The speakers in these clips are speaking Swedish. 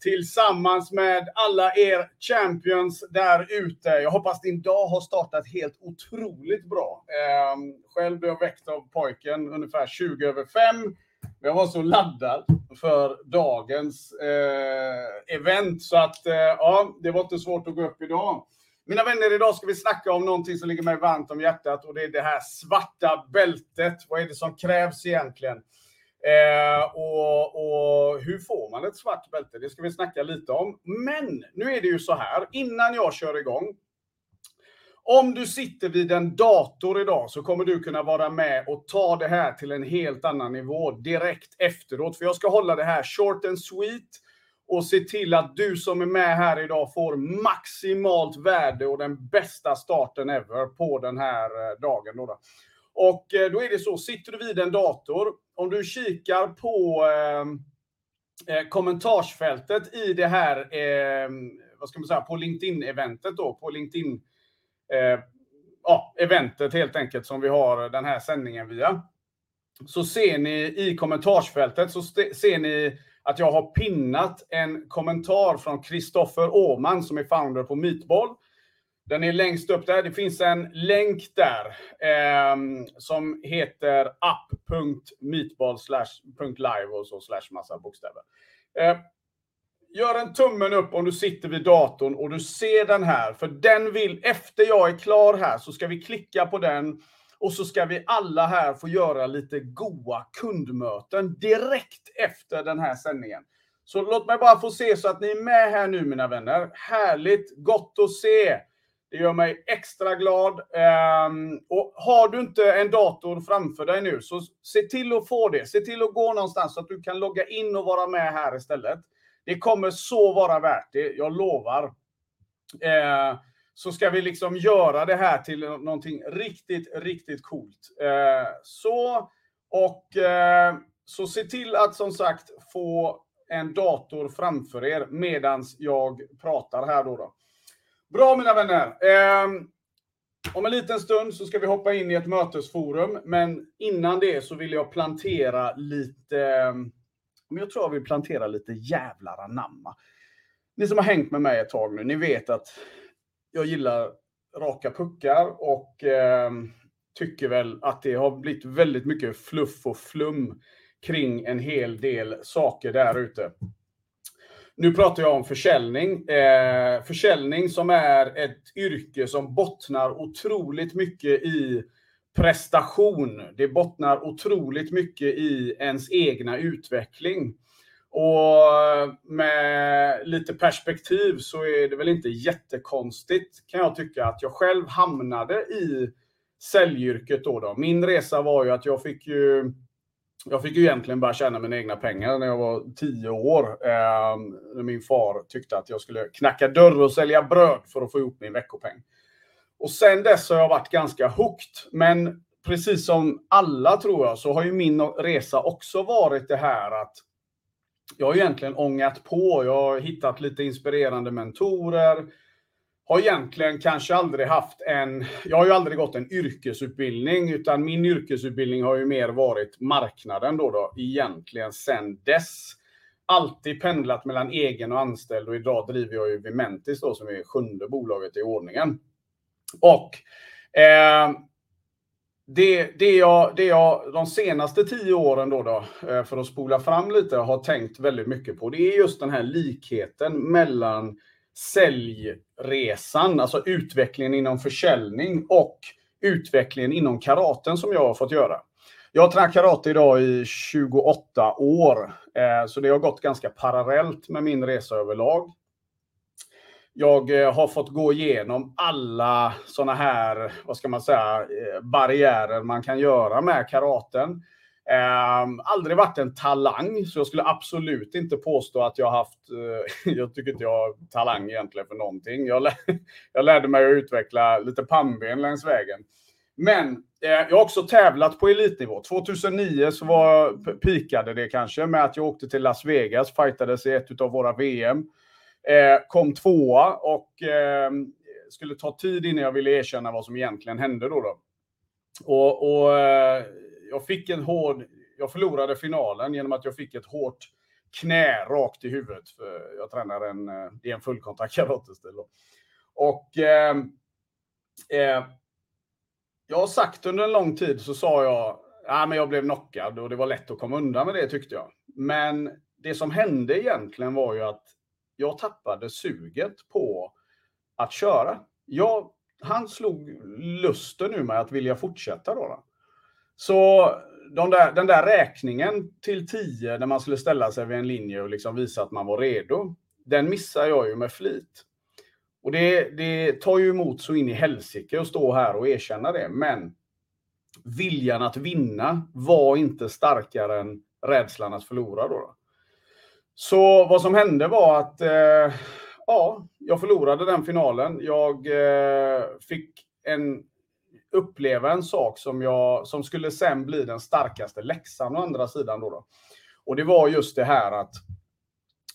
tillsammans med alla er champions där ute. Jag hoppas din dag har startat helt otroligt bra. Eh, själv blev jag väckt av pojken ungefär 20 över 5. Jag var så laddad för dagens eh, event så att eh, ja, det var inte svårt att gå upp idag. Mina vänner, idag ska vi snacka om någonting som ligger mig varmt om hjärtat och det är det här svarta bältet. Vad är det som krävs egentligen? Eh, och, och, hur får man ett svart bälte? Det ska vi snacka lite om. Men nu är det ju så här, innan jag kör igång. Om du sitter vid en dator idag så kommer du kunna vara med och ta det här till en helt annan nivå direkt efteråt. För jag ska hålla det här short and sweet och se till att du som är med här idag får maximalt värde och den bästa starten ever på den här dagen. dagen. Då. Och eh, då är det så, sitter du vid en dator, om du kikar på eh, eh, kommentarsfältet i det här, eh, vad ska man säga, på LinkedIn-eventet då, på LinkedIn, eh, ja, eventet helt enkelt som vi har den här sändningen via. Så ser ni i kommentarsfältet så ser ni att jag har pinnat en kommentar från Kristoffer Åman som är founder på Meatball. Den är längst upp där. Det finns en länk där eh, som heter app.meatball.live och så slash massa bokstäver. Eh, gör en tummen upp om du sitter vid datorn och du ser den här. För den vill, efter jag är klar här så ska vi klicka på den och så ska vi alla här få göra lite goa kundmöten direkt efter den här sändningen. Så låt mig bara få se så att ni är med här nu mina vänner. Härligt, gott att se. Det gör mig extra glad. Ehm, och har du inte en dator framför dig nu, så se till att få det. Se till att gå någonstans så att du kan logga in och vara med här istället. Det kommer så vara värt det, jag lovar. Ehm, så ska vi liksom göra det här till någonting riktigt, riktigt coolt. Ehm, så, och så se till att som sagt få en dator framför er medans jag pratar här då. då. Bra mina vänner. Eh, om en liten stund så ska vi hoppa in i ett mötesforum, men innan det så vill jag plantera lite, ehm, men jag tror jag vill plantera lite jävlar anamma. Ni som har hängt med mig ett tag nu, ni vet att jag gillar raka puckar och eh, tycker väl att det har blivit väldigt mycket fluff och flum kring en hel del saker där ute. Nu pratar jag om försäljning. Eh, försäljning som är ett yrke som bottnar otroligt mycket i prestation. Det bottnar otroligt mycket i ens egna utveckling. Och med lite perspektiv så är det väl inte jättekonstigt kan jag tycka att jag själv hamnade i säljyrket då. då. Min resa var ju att jag fick ju jag fick ju egentligen bara tjäna mina egna pengar när jag var tio år. Eh, min far tyckte att jag skulle knacka dörr och sälja bröd för att få ihop min veckopeng. Och sen dess har jag varit ganska hooked. Men precis som alla tror jag så har ju min resa också varit det här att jag har egentligen ångat på. Jag har hittat lite inspirerande mentorer har egentligen kanske aldrig haft en... Jag har ju aldrig gått en yrkesutbildning, utan min yrkesutbildning har ju mer varit marknaden då, då egentligen sen dess. Alltid pendlat mellan egen och anställd och idag driver jag ju Vimentis då som är sjunde bolaget i ordningen. Och eh, det, det, jag, det jag de senaste tio åren då, då, eh, för att spola fram lite, har tänkt väldigt mycket på, det är just den här likheten mellan säljresan, alltså utvecklingen inom försäljning och utvecklingen inom karaten som jag har fått göra. Jag har tränat karate idag i 28 år, eh, så det har gått ganska parallellt med min resa överlag. Jag eh, har fått gå igenom alla sådana här, vad ska man säga, eh, barriärer man kan göra med karaten. Um, aldrig varit en talang, så jag skulle absolut inte påstå att jag haft... Uh, jag tycker inte jag har talang egentligen för någonting. Jag, lär, jag lärde mig att utveckla lite pannben längs vägen. Men uh, jag har också tävlat på elitnivå. 2009 så var, pikade det kanske med att jag åkte till Las Vegas, fightades i ett av våra VM. Uh, eh, kom tvåa och ehm, skulle ta tid innan jag ville erkänna vad som egentligen hände då. då. Och, och eh, jag fick en hård, jag förlorade finalen genom att jag fick ett hårt knä rakt i huvudet. För jag tränar en, eh, det är en fullkontakt karatestil. Och eh, eh, jag har sagt under en lång tid så sa jag, ja men jag blev knockad och det var lätt att komma undan med det tyckte jag. Men det som hände egentligen var ju att jag tappade suget på att köra. Jag, han slog lusten nu med att vilja fortsätta då. Så de där, den där räkningen till 10 när man skulle ställa sig vid en linje och liksom visa att man var redo, den missar jag ju med flit. Och det, det tar ju emot så in i helsike att stå här och erkänna det, men viljan att vinna var inte starkare än rädslan att förlora. Då. Så vad som hände var att eh, ja, jag förlorade den finalen. Jag eh, fick en, uppleva en sak som, jag, som skulle sen bli den starkaste läxan å andra sidan. Då, då. Och det var just det här att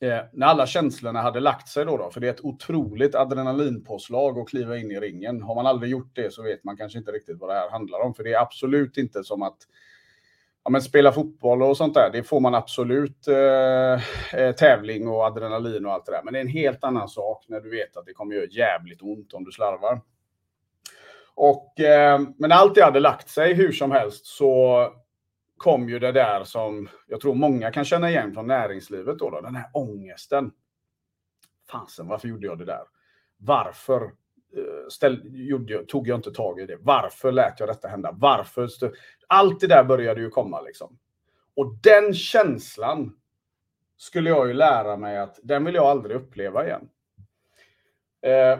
eh, när alla känslorna hade lagt sig då, då, för det är ett otroligt adrenalinpåslag att kliva in i ringen. Har man aldrig gjort det så vet man kanske inte riktigt vad det här handlar om, för det är absolut inte som att ja, men spela fotboll och sånt där, det får man absolut eh, eh tävling och adrenalin och allt det där. Men det är en helt annan sak när du vet att det kommer göra jävligt ont om du slarvar. Och, eh, men allt det hade lagt sig hur som helst så kom ju det där som jag tror många kan känna igen från näringslivet. Då, då den här ångesten. Fasen, varför gjorde jag det där? Varför eh, ställ, gjorde tog jag inte tag i det? Varför lät jag detta hända? Varför? Allt det där började ju komma liksom. Och den känslan skulle jag ju lära mig att den vill jag aldrig uppleva igen. Eh,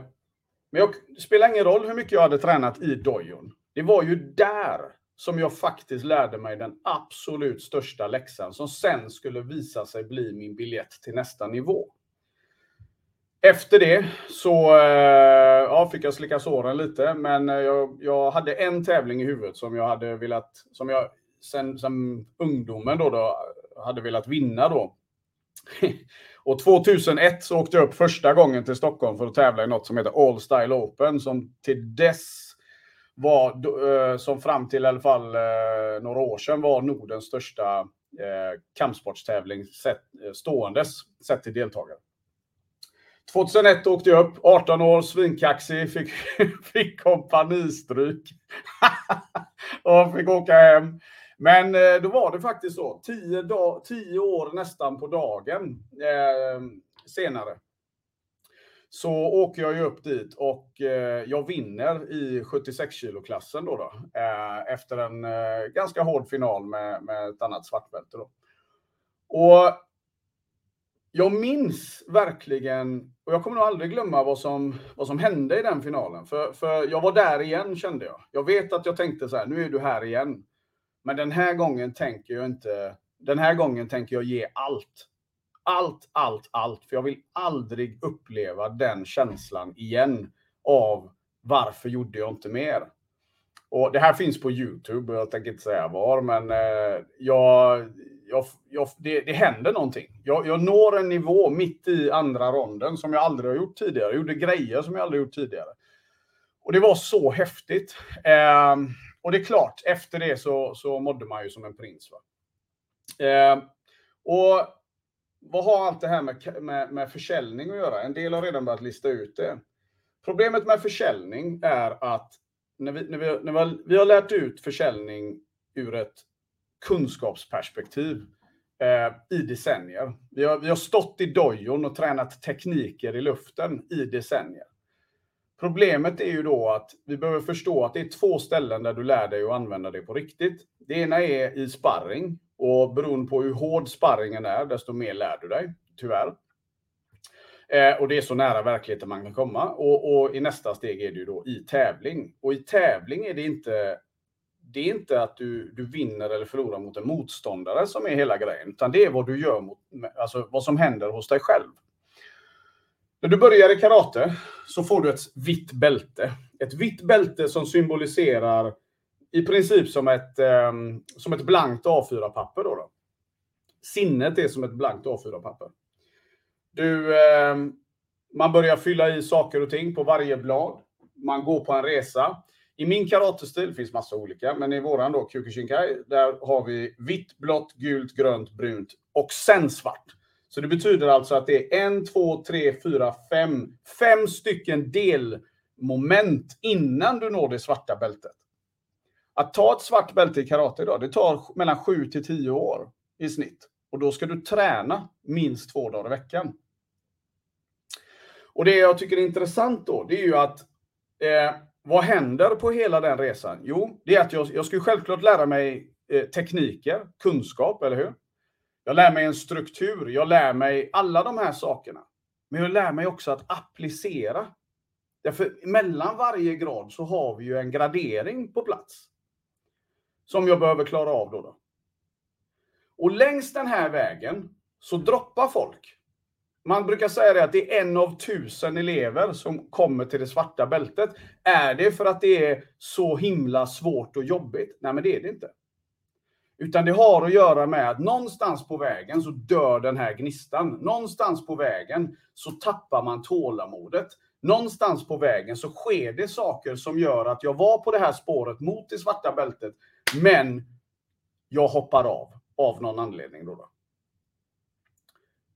men jag, det spelar ingen roll hur mycket jag hade tränat i dojon. Det var ju där som jag faktiskt lärde mig den absolut största läxan som sen skulle visa sig bli min biljett till nästa nivå. Efter det så eh, ja, fick jag slicka såren lite, men eh, jag, jag, hade en tävling i huvudet som jag hade velat, som jag sen sen ungdomen då, då hade velat vinna då. Och 2001 så åkte jag upp första gången till Stockholm för att tävla i något som heter All Style Open som till dess var, eh, som fram till i alla fall eh, några år sedan var Nordens största eh, kampsportstävling ståendes sett till deltagare. 2001 åkte jag upp, 18 år, svinkaxig, fick, fick kompanistryk. och fick åka hem. Men eh, då var det faktiskt så, tio, dag, tio år nästan på dagen eh, senare så åker jag ju upp dit och eh, jag vinner i 76 kilo klassen då, då eh, efter en eh, ganska hård final med, med ett annat svartbälte. Då. Och jag minns verkligen, och jag kommer nog aldrig glömma vad som, vad som hände i den finalen. För, för jag var där igen kände jag. Jag vet att jag tänkte så här, nu är du här igen. Men den här gången tänker jag inte, den här gången tänker jag ge allt. Allt, allt, allt. För jag vill aldrig uppleva den känslan igen av varför gjorde jag inte mer? Och det här finns på Youtube och jag tänker inte säga var, men eh, jag, jag, jag, det, det händer någonting. Jag, jag når en nivå mitt i andra ronden som jag aldrig har gjort tidigare. Jag gjorde grejer som jag aldrig gjort tidigare. Och det var så häftigt. Eh, och det är klart, efter det så, så mådde man ju som en prins. Va? Eh, och vad har allt det här med, med, med försäljning att göra? En del har redan börjat lista ut det. Problemet med försäljning är att när vi, när vi, när vi, har, vi har lärt ut försäljning ur ett kunskapsperspektiv eh, i decennier. Vi har, vi har stått i dojon och tränat tekniker i luften i decennier. Problemet är ju då att vi behöver förstå att det är två ställen där du lär dig att använda det på riktigt. Det ena är i sparring och beroende på hur hård sparringen är, desto mer lär du dig, tyvärr. Eh, och det är så nära verkligheten man kan komma. Och, och, i nästa steg är det ju då i tävling. Och i tävling är det inte, det är inte att du, du vinner eller förlorar mot en motståndare som är hela grejen, utan det är vad du gör mot, alltså vad som händer hos dig själv. När du börjar i karate så får du ett vitt bälte. Ett vitt bälte som symboliserar i princip som ett, ehm, som ett blankt A4-papper. Då, då Sinnet är som ett blankt A4-papper. Du, ehm, man börjar fylla i saker och ting på varje blad. Man går på en resa. I min karatestil finns massa olika, men i våran då, Kyokushinkai, där har vi vitt, blått, gult, grönt, brunt och sen svart. Så det betyder alltså att det är en, två, tre, fyra, fem, fem stycken delmoment innan du når det svarta bältet. Att ta ett svart bälte i karate idag, det tar mellan 7 till 10 år i snitt. Och då ska du träna minst två dagar i veckan. Och det jag tycker är intressant då, det är ju att eh, vad händer på hela den resan? Jo, det är att jag, jag ska självklart lära mig eh, tekniker, kunskap, eller hur? Jag lär mig en struktur, jag lär mig alla de här sakerna. Men jag lär mig också att applicera. Därför mellan varje grad så har vi ju en gradering på plats. Som jag behöver klara av då. då. Och längs den här vägen så droppar folk. Man brukar säga det att det är en av tusen elever som kommer till det svarta bältet. Är det för att det är så himla svårt och jobbigt? Nej, men det är det inte. Utan det har att göra med att någonstans på vägen så dör den här gnistan. Någonstans på vägen så tappar man tålamodet. Någonstans på vägen så sker det saker som gör att jag var på det här spåret mot det svarta bältet, men jag hoppar av av någon anledning. Då, då.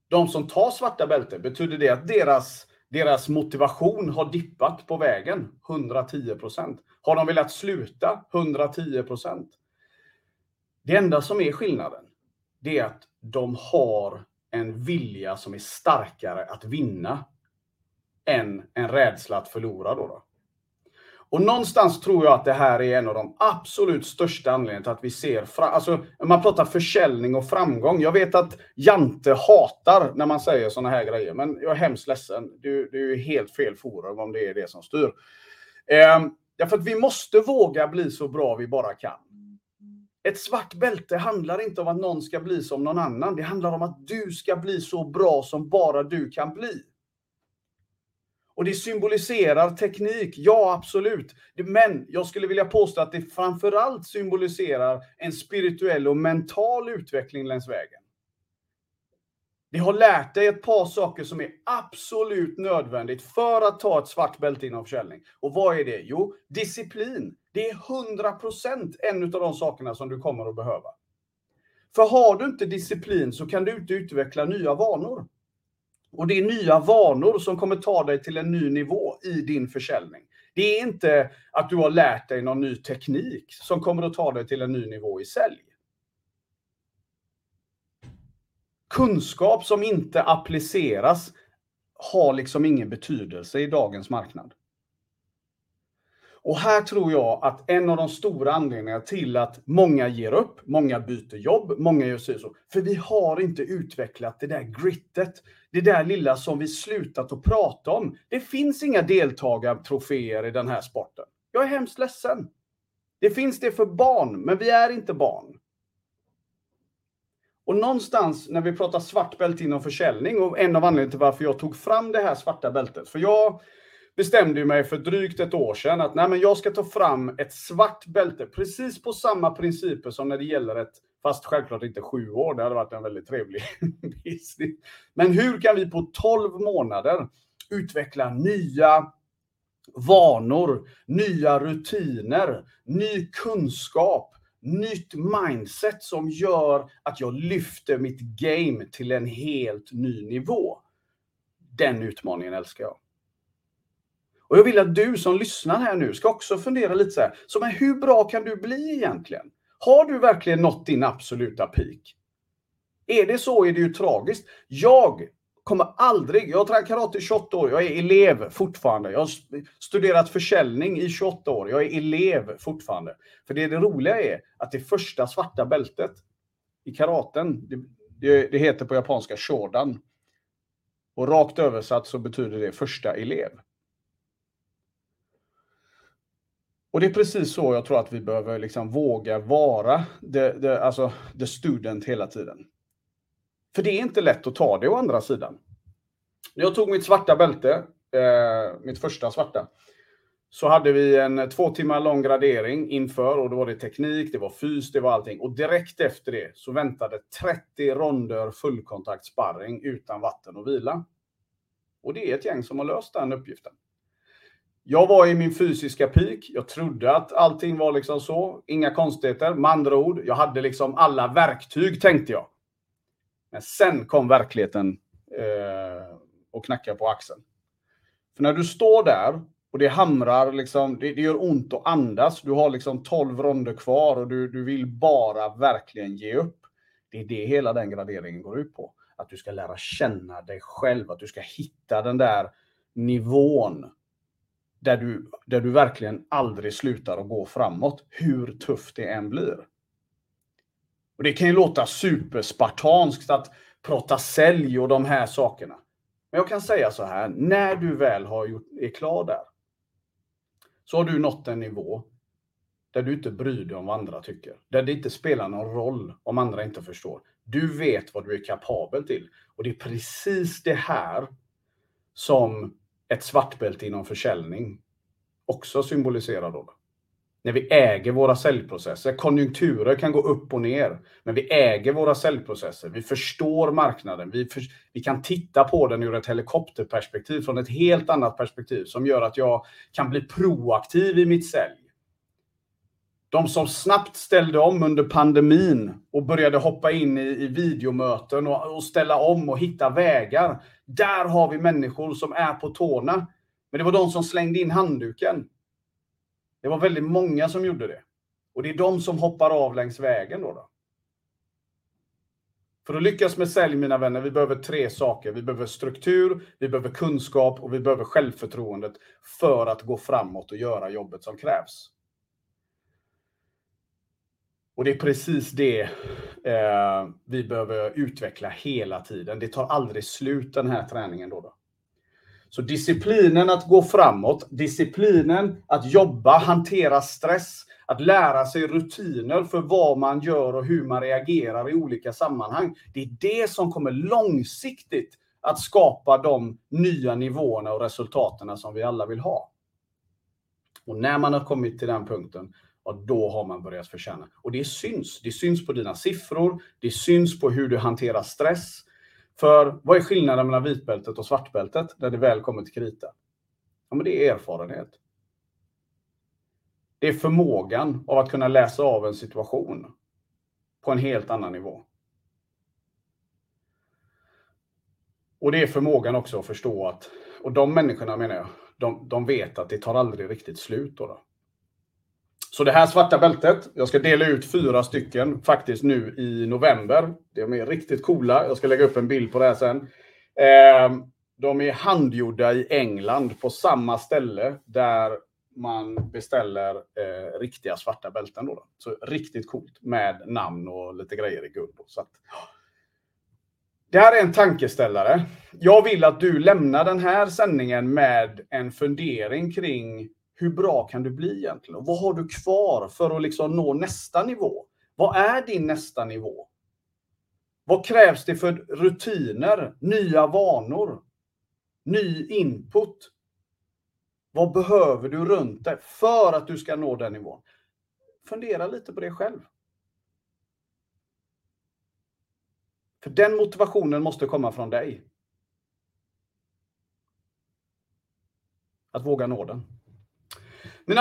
De som tar svarta bältet, betyder det att deras, deras motivation har dippat på vägen 110 procent? Har de velat sluta 110 procent? Det enda som är skillnaden, det är att de har en vilja som är starkare att vinna än en rädsla att förlora. Då, då. Och någonstans tror jag att det här är en av de absolut största anledningarna till att vi ser. Alltså, man pratar försäljning och framgång. Jag vet att Jante hatar när man säger sådana här grejer, men jag är hemskt ledsen. Du, du är helt fel forum om det är det som styr. Eh, därför att vi måste våga bli så bra vi bara kan. Ett svart bälte handlar inte om att någon ska bli som någon annan. Det handlar om att du ska bli så bra som bara du kan bli. Och det symboliserar teknik, ja absolut. Men jag skulle vilja påstå att det framförallt symboliserar en spirituell och mental utveckling längs vägen. Det har lärt dig ett par saker som är absolut nödvändigt för att ta ett svart bälte inom försäljning. Och vad är det? Jo, disciplin. Det är 100% en av de sakerna som du kommer att behöva. För har du inte disciplin så kan du inte utveckla nya vanor. Och det är nya vanor som kommer ta dig till en ny nivå i din försäljning. Det är inte att du har lärt dig någon ny teknik som kommer att ta dig till en ny nivå i sälj. Kunskap som inte appliceras har liksom ingen betydelse i dagens marknad. Och här tror jag att en av de stora anledningarna till att många ger upp, många byter jobb, många gör så, för vi har inte utvecklat det där grittet, det där lilla som vi slutat att prata om. Det finns inga deltagartroféer i den här sporten. Jag är hemskt ledsen. Det finns det för barn, men vi är inte barn. Och någonstans när vi pratar svart bälte inom försäljning och en av anledningarna till varför jag tog fram det här svarta bältet, för jag bestämde ju mig för drygt ett år sedan att nej, men jag ska ta fram ett svart bälte precis på samma principer som när det gäller ett, fast självklart inte sju år, det hade varit en väldigt trevlig business. Men hur kan vi på 12 månader utveckla nya vanor, nya rutiner, ny kunskap, nytt mindset som gör att jag lyfter mitt game till en helt ny nivå. Den utmaningen älskar jag. Och jag vill att du som lyssnar här nu ska också fundera lite så här. Så men hur bra kan du bli egentligen? Har du verkligen nått din absoluta peak? Är det så är det ju tragiskt. Jag kommer aldrig, jag har tränat karate i 28 år, jag är elev fortfarande. Jag har studerat försäljning i 28 år, jag är elev fortfarande. För det, det roliga är att det första svarta bältet i karaten, det, det, det heter på japanska shodan. Och rakt översatt så betyder det första elev. Och det är precis så jag tror att vi behöver liksom våga vara the, the, alltså the student hela tiden. För det är inte lätt att ta det å andra sidan. När jag tog mitt svarta bälte, eh, mitt första svarta, så hade vi en två timmar lång gradering inför och då var det teknik, det var fys, det var allting. Och direkt efter det så väntade 30 ronder fullkontakt sparring utan vatten och vila. Och det är ett gäng som har löst den uppgiften. Jag var i min fysiska peak. Jag trodde att allting var liksom så. Inga konstigheter. Med andra ord, jag hade liksom alla verktyg tänkte jag. Men sen kom verkligheten eh, och knackade på axeln. För när du står där och det hamrar, liksom, det, det, gör ont att andas. Du har liksom 12 ronder kvar och du, du vill bara verkligen ge upp. Det är det hela den graderingen går ut på. Att du ska lära känna dig själv, att du ska hitta den där nivån där du, där du verkligen aldrig slutar att gå framåt, hur tufft det än blir. Och Det kan ju låta superspartanskt att prata sälj och de här sakerna. Men jag kan säga så här, när du väl har gjort, är klar där, så har du nått en nivå där du inte bryr dig om vad andra tycker. Där det inte spelar någon roll om andra inte förstår. Du vet vad du är kapabel till. Och det är precis det här som ett svart bälte inom försäljning också symboliserar då. När vi äger våra säljprocesser. Konjunkturer kan gå upp och ner, men vi äger våra säljprocesser. Vi förstår marknaden. Vi, för, vi kan titta på den ur ett helikopterperspektiv, från ett helt annat perspektiv som gör att jag kan bli proaktiv i mitt sälj. De som snabbt ställde om under pandemin och började hoppa in i, i videomöten och, och ställa om och hitta vägar. Där har vi människor som är på tårna. Men det var de som slängde in handduken. Det var väldigt många som gjorde det. Och det är de som hoppar av längs vägen då. då. För att lyckas med sälj, mina vänner, vi behöver tre saker. Vi behöver struktur, vi behöver kunskap och vi behöver självförtroendet för att gå framåt och göra jobbet som krävs. Och det är precis det eh, vi behöver utveckla hela tiden. Det tar aldrig slut den här träningen. Då, då. Så disciplinen att gå framåt, disciplinen att jobba, hantera stress, att lära sig rutiner för vad man gör och hur man reagerar i olika sammanhang. Det är det som kommer långsiktigt att skapa de nya nivåerna och resultaten som vi alla vill ha. Och när man har kommit till den punkten, ja, då har man börjat förtjäna. Och det syns. Det syns på dina siffror, det syns på hur du hanterar stress. För vad är skillnaden mellan vitbältet och svartbältet när det väl kommer till krita? Ja, men det är erfarenhet. Det är förmågan av att kunna läsa av en situation på en helt annan nivå. Och det är förmågan också att förstå att, och de människorna menar jag, de, de vet att det tar aldrig riktigt slut. Då, då. Så det här svarta bältet, jag ska dela ut fyra stycken faktiskt nu i november. De är riktigt coola. Jag ska lägga upp en bild på det här sen. Eh, de är handgjorda i England på samma ställe där man beställer eh, riktiga svarta bälten. Då, Så riktigt coolt med namn och lite grejer i guld. Så att, det här är en tankeställare. Jag vill att du lämnar den här sändningen med en fundering kring hur bra kan du bli egentligen? Och vad har du kvar för att liksom nå nästa nivå? Vad är din nästa nivå? Vad krävs det för rutiner, nya vanor, ny input? Vad behöver du runt dig för att du ska nå den nivån? Fundera lite på det själv. För den motivationen måste komma från dig. Att våga nå den.